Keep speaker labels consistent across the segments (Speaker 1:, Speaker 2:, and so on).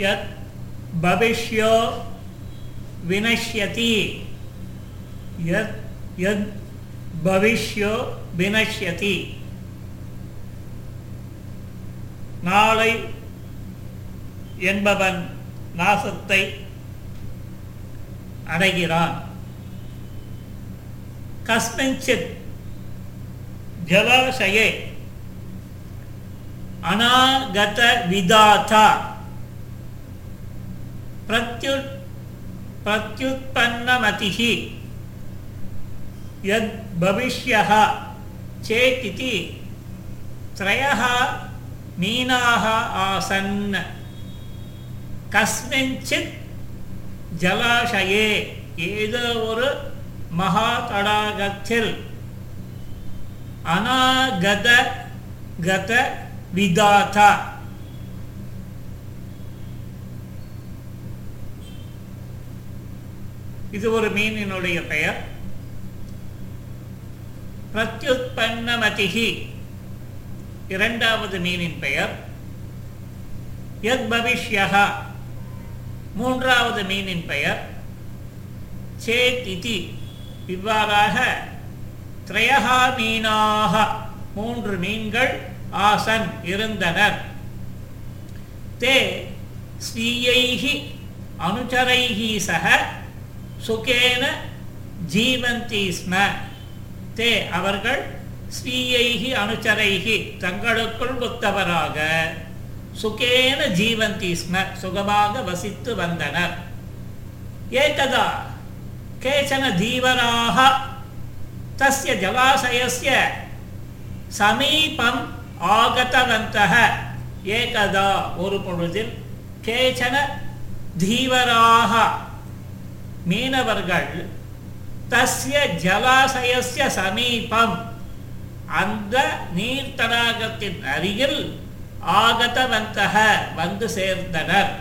Speaker 1: यत् भविष्यो विनश्यति यत् यद् भविष्यो विनश्यति நாளை என்பவன் நாசத்தை அடைகிறான் கஸ்மிஞ்சித் ஜலாசயே அநாகத விதாதா பிரத்யுத் प्रत्युत्पन्नमतिः यद् भविष्यः चेतिति त्रयः मीनाः आसन् கஸ்மிஞ்சித் ஜலாசயே ஏதோ ஒரு மகா தடாகத்தில் அநாகத கத விதாதா இது ஒரு மீனினுடைய பெயர். பிரத்யுத்பன்னமதிகி இரண்டாவது மீனின் பெயர். யத் பவிஷ்யஹா மூன்றாவது மீனின் பெயர். சேத் இதி இவ்வாறாக திரையகா மீனாக மூன்று மீன்கள் ஆசன் இருந்தனர். தே ஸ்வீயைகி அனுச்சரைகி சக சுகேன ஜீவந்தி ஸ்ம. தே அவர்கள் ஸ்வீயைகி அனுச்சரைகி தங்களுக்குள் ஒத்தவராக சுகேன ஜீவந்தி ஸ்ம சுகமாக வசித்து வந்தனர். ஏததா கேச்சன தீவராக தஸ்ய ஜலாசயஸ்ய சமீபம் ஆகதவந்தः ஏகதா ஒரு பொழுதில் கேச்சன தீவராக. மீனவர்கள் தஸ்ய ஜலாசயஸ்ய சமீபம். அந்த நீர் தடாகத்தின் அருகில் ஆகதவந்தக வந்து சேர்ந்தனர்.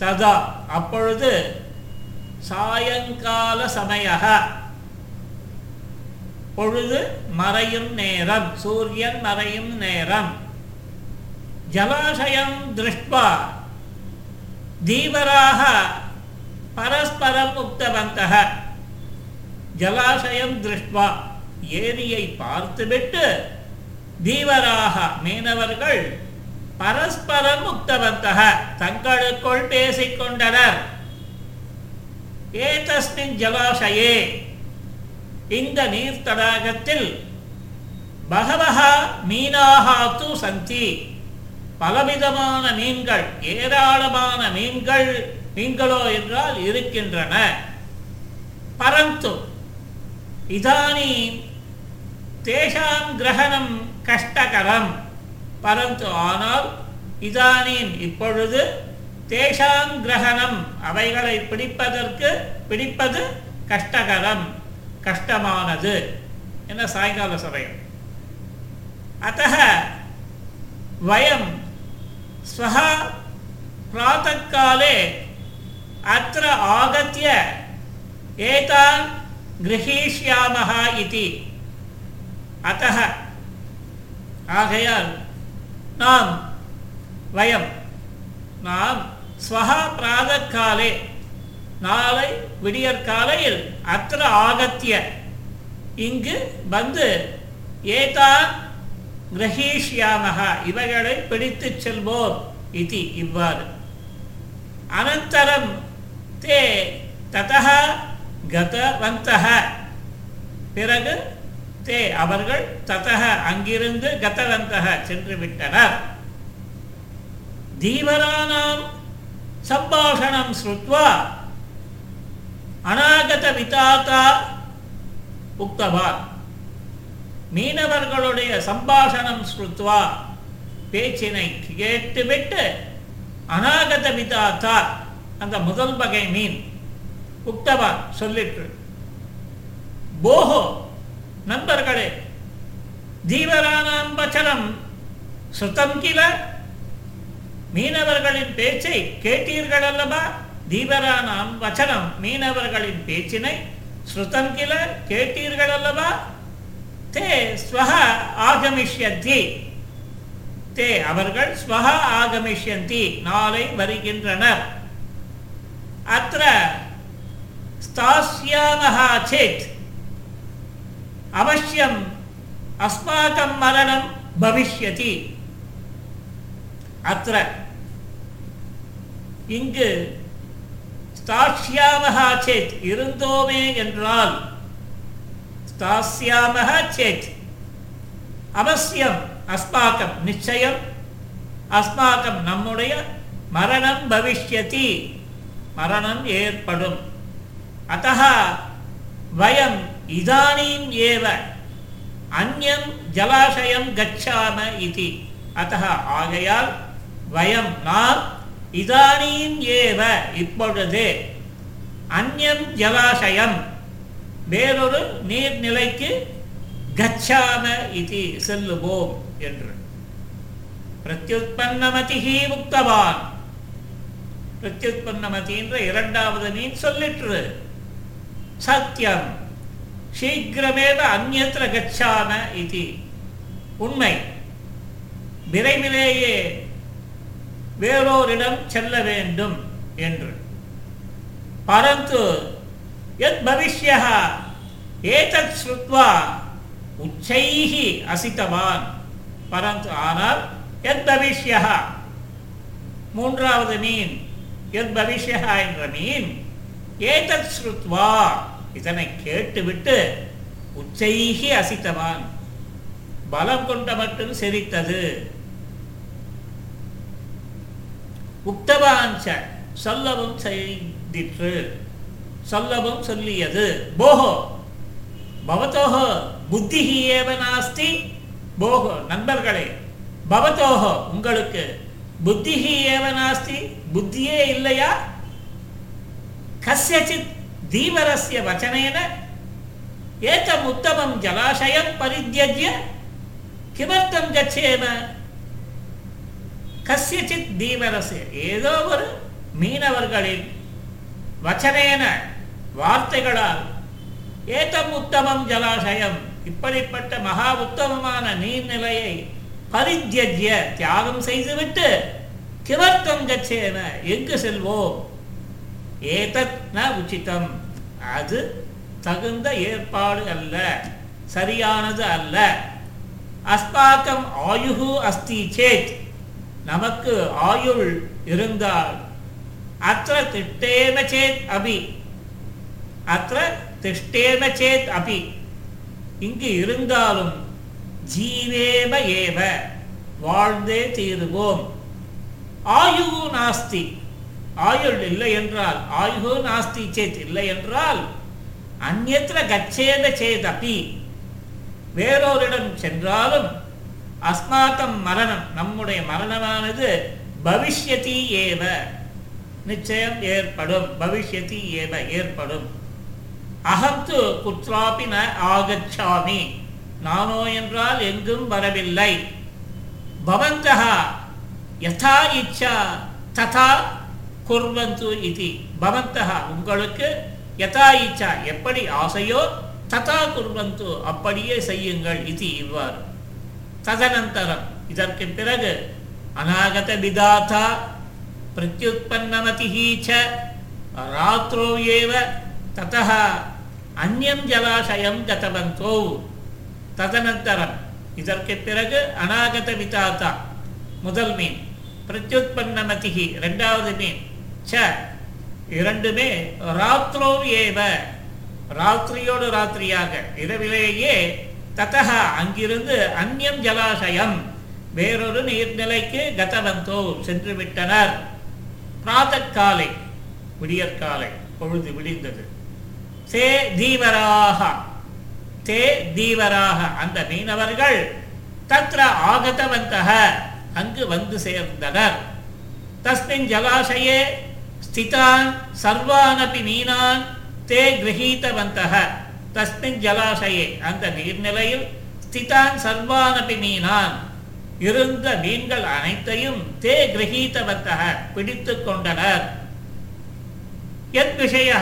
Speaker 1: ததா அப்பொழுது சாயங்கால சமய பொழுது மறையும் நேரம் சூரியன் மறையும் நேரம். ஜலாசயம் திருஷ்பா தீவராக பரஸ்பரம் உக்தவந்தக ஜலாசயம் திருஷ்டுவா ஏரியை பார்த்துவிட்டு தீவராக மீனவர்கள் பரஸ்பரம் உக்தவந்தக தங்களுக்குள் பேசிக்கொண்டனர். ஏதஸ்மின் ஜலாசயே. இந்த நீர் தடாகத்தில் பகவஹா மீனாக தூ சந்தி. பலவிதமான மீன்கள் ஏராளமான மீன்கள் நீங்களோ என்றால் இருக்கின்றன. பரந்து இதானீம் தேஷாம் கிரகணம் கஷ்டகரம். பரந்து ஆனால் இதானீம் இப்பொழுது தேஷாம் கிரகணம். அவைகளை பிடிப்பதற்கு பிடிப்பது கஷ்டகரம். கஷ்டமானது. என்ன சாயங்கால சமயம். அத்த வயம் ஸ்வகா பிராத்தகாலே அத்த ஆகத்திய ஏதான் கிரகீஷ்யாமஹ இதி அத்தக ஆகையால் நாம் வயம் நாம் ஸ்வஹா பிராதக்காலே நாளை விடியற்காலையில் அத்திர ஆகத்திய இங்கு வந்து ஏதா கிரகீஷ்யாமக இவைகளை பிடித்து செல்வோம் இது இவ்வாறு அனந்தரம் தே ததா கதவந்தக பிறகு தே அவர்கள் ததக அங்கிருந்து கதவந்தக சென்று விட்டனர் தீவரானாம் சம்பாஷணம் ஸ்ருத்வா அநாகத விதாத்தா உக்தவான். மீனவர்களுடைய சம்பாஷணம் ஸ்ருத்வா பேச்சினை கேட்டுவிட்டு அநாகத விதாத்தா அந்த முதல் வகை மீன். உக்தவா சொல்லிற்று. போஹோ நண்பர்களே தீவரானாம் வச்சனம். சுத்தம் கில மீனவர்களின் பேச்சை கேட்டீர்கள் அல்லவா? தீபரானாம் வச்சனம் மீனவர்களின் பேச்சினை ஸ்ருதம் கில கேட்டீர்கள் அல்லவா? தே ஸ்வஹா ஆகமிஷ்யந்தி. தே அவர்கள் ஸ்வஹா ஆகமிஷ்யந்தி. நாளை வருகின்றனர். अत्र स्थास्यामः चेत् अवश्यम् अस्माकं मरणं भविष्यति। अत्र இங்கு ஸ்தாஷ்யாமஹா சேத் இருந்தோமே என்றால் ஸ்தாஸ்யாமஹா சேத் அவசியம் அஸ்மாக்கம் நிச்சயம் அஸ்மாக்கம் நம்முடைய மரணம் பவிஷ்யதி மரணம் ஏற்படும். அத்தः வயம் இதானீம் ஏவ அந்யம் ஜலாசயம் கச்சாம இது. அத்தः ஆகையால் வயம் நாம் இதானீம் ஏவ இப்பொழுது. அந்யம் ஜலாசயம் வேறொரு நீர்நிலைக்கு கச்சாம இது செல்லுவோம் என்று. பிரத்யுத்பன்னமதிஹி முக்தவான். பிரத்யுத்பன்னமதி என்ற இரண்டாவது மீன் சொல்லிற்று. சத்தியம் சீக்கிரமேவ அந்நத்திர கச்சாம இது. உண்மை. விரைவிலேயே வேறோரிடம் செல்ல வேண்டும் என்று. பரந்து எத் பவிஷ்யா ஏதத் ஸ்ருத்வா உச்சைः அசித்தவான். பரந்து ஆனால் எத் பவிஷ்யா மூன்றாவது மீன் யத் என்ற மீன் ஏதத் ஸ்ருத்வா இதனை கேட்டுவிட்டு உச்சைகி அசித்தவான் பலம் கொண்ட மட்டும் சிரித்தது உக்தவாஞ்ச சொல்லவும் செய்திற்று। சொல்லவும் சொல்லியது। போகோ பவத்தோஹோ புத்தி ஏவ நாஸ்தி போகோ நண்பர்களே பவத்தோஹோ உங்களுக்கு புத்தி ஏவ நாஸ்தி புத்தியே இல்லையா? கசியச்சித் தீவரஸ்ய வச்சனேன ஏதம் உத்தமம் ஜலாசயம் பரித்யஜ்ய கிமர்த்தம் கச்சேம. கசியச்சித் தீவரஸ்ய ஏதோ ஒரு மீனவர்களின் வச்சனேன வார்த்தைகளால் ஏதம் உத்தமம் ஜலாசயம் இப்படிப்பட்ட மகா உத்தமமான நீர்நிலையை பரித்தியஜ்ய தியாகம் செய்துவிட்டு கிமர்த்தம் கச்சேன எங்கு செல்வோம்? ஏதத் ந உச்சிதம். அது தகுந்த ஏற்பாடு அல்ல சரியானது அல்ல. அஸ்மாக்கம் ஆயுகு அஸ்தி சேத். நமக்கு ஆயுள் இருந்தால் அத்த திட்டேம சேத் அபி. அத்த திஷ்டேன சேத் அபி. இங்கு இருந்தாலும் ஜீவேம ஏவ. வாழ்ந்தே தீருவோம். ஆயுகு நாஸ்தி. ஆயுள் இல்லை என்றால் ஆயுகு நாஸ்தி சேத் இல்லை என்றால் அந்நத்திர கச்சேத சேதபி. வேறொரிடம் சென்றாலும் அஸ்மாக்கம் மரணம் நம்முடைய மரணமானது பவிஷ்யதி ஏவ. நிச்சயம் ஏற்படும் பவிஷ்யதி ஏவ ஏற்படும். அகம் து குற்றாபி ந ஆகச்சாமி. நானோ என்றால் எங்கும் வரவில்லை. பவந்தகா யதா இச்சா ததா குர்வந்து இது. பவந்தகா உங்களுக்கு யதா இச்சா எப்படி ஆசையோ ததா குர்வந்து அப்படியே செய்யுங்கள் இது இவ்வாறு. ததனந்தரம் இதற்கு பிறகு அநாகத விதாதா பிரத்யுத்பன்னமதிஹி ச ராத்ரோ ஏவ ததா அந்யம் ஜலாசயம் கதவந்தோ. ததனந்தரம் இதற்கு பிறகு அநாகத விதாதா முதல் மீன் பிரத்யுத்பன்னமதிகி ரெண்டாவது மீன் ச இரண்டுமே ராத்திரோ ஏவ ராத்திரியோடு ராத்திரியாக இரவிலேயே ததா அங்கிருந்து அந்நியம் ஜலாசயம் வேறொரு நீர்நிலைக்கு கதவந்தோ சென்று விட்டனர் பிராதக்காலை விடியற்காலை பொழுது விடிந்தது. சே தீவராக தே தீவராக. அந்த மீனவர்கள் தத்ர ஆகதவந்தக. அங்கு வந்து சேர்ந்தனர். தஸ்மின் ஜலாசயே ஸ்திதான் சர்வானபி மீனான் தே கிரகீதவந்தக. தஸ்மின் ஜலாசயே அந்த நீர்நிலையில் ஸ்திதான் சர்வானபி மீனான் இருந்த மீன்கள் அனைத்தையும் தே கிரகீதவந்தக. பிடித்து கொண்டனர். எத் விஷய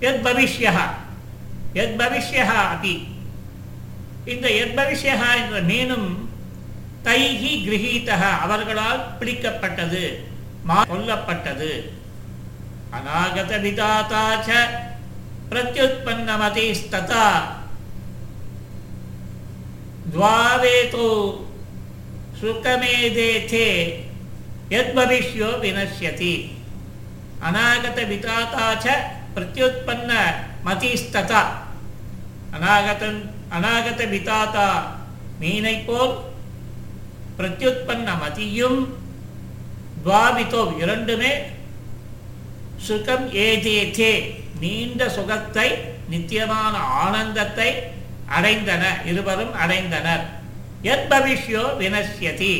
Speaker 1: எத் பவிஷ்யா எத் பவிஷ்யா அபி இந்த எத் பவிஷ்யா என்ற மீனும் தைஹி கிரகீதா அவர்களால் பிடிக்கப்பட்டது கொல்லப்பட்டது. அநாகத விதாத்தாச்ச பிரத்யுத்பன்னமதிஸ்ததா. துவாவேதோ சுகமேதேதே யத்பவிஷ்யோ வினஷ்யதி அநாகத விதாத்தா பிரத்யுத்பன்ன மதிஸ்ததா அநாகதன் அநாகத விதாதா மீனை போல் பிரத்யுத்பன்ன மதியும் துவாபித்தோ இரண்டுமே சுகம் ஏதேதே நீண்ட சுகத்தை நித்தியமான ஆனந்தத்தை அடைந்தன இருவரும் அடைந்தனர். எத்பவிஷ்யோ வினஷ்யதி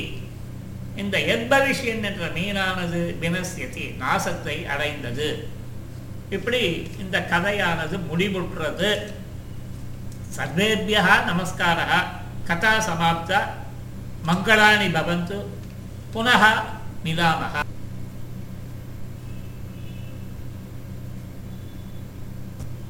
Speaker 1: இந்த எத்பவிஷ்யன் என்ற மீனானது வினஷ்யதி நாசத்தை அடைந்தது. இப்படி இந்த கதையானது முடிவுற்றது. ಸರ್ವೇಭ್ಯ ನಮಸ್ಕಾರ ಕಥಾ ಸಮಾಪ್ತ ಮಂಗಳಾಣಿ ಭವಂತು ಪುನಃ ಮಿಲಾಮಹ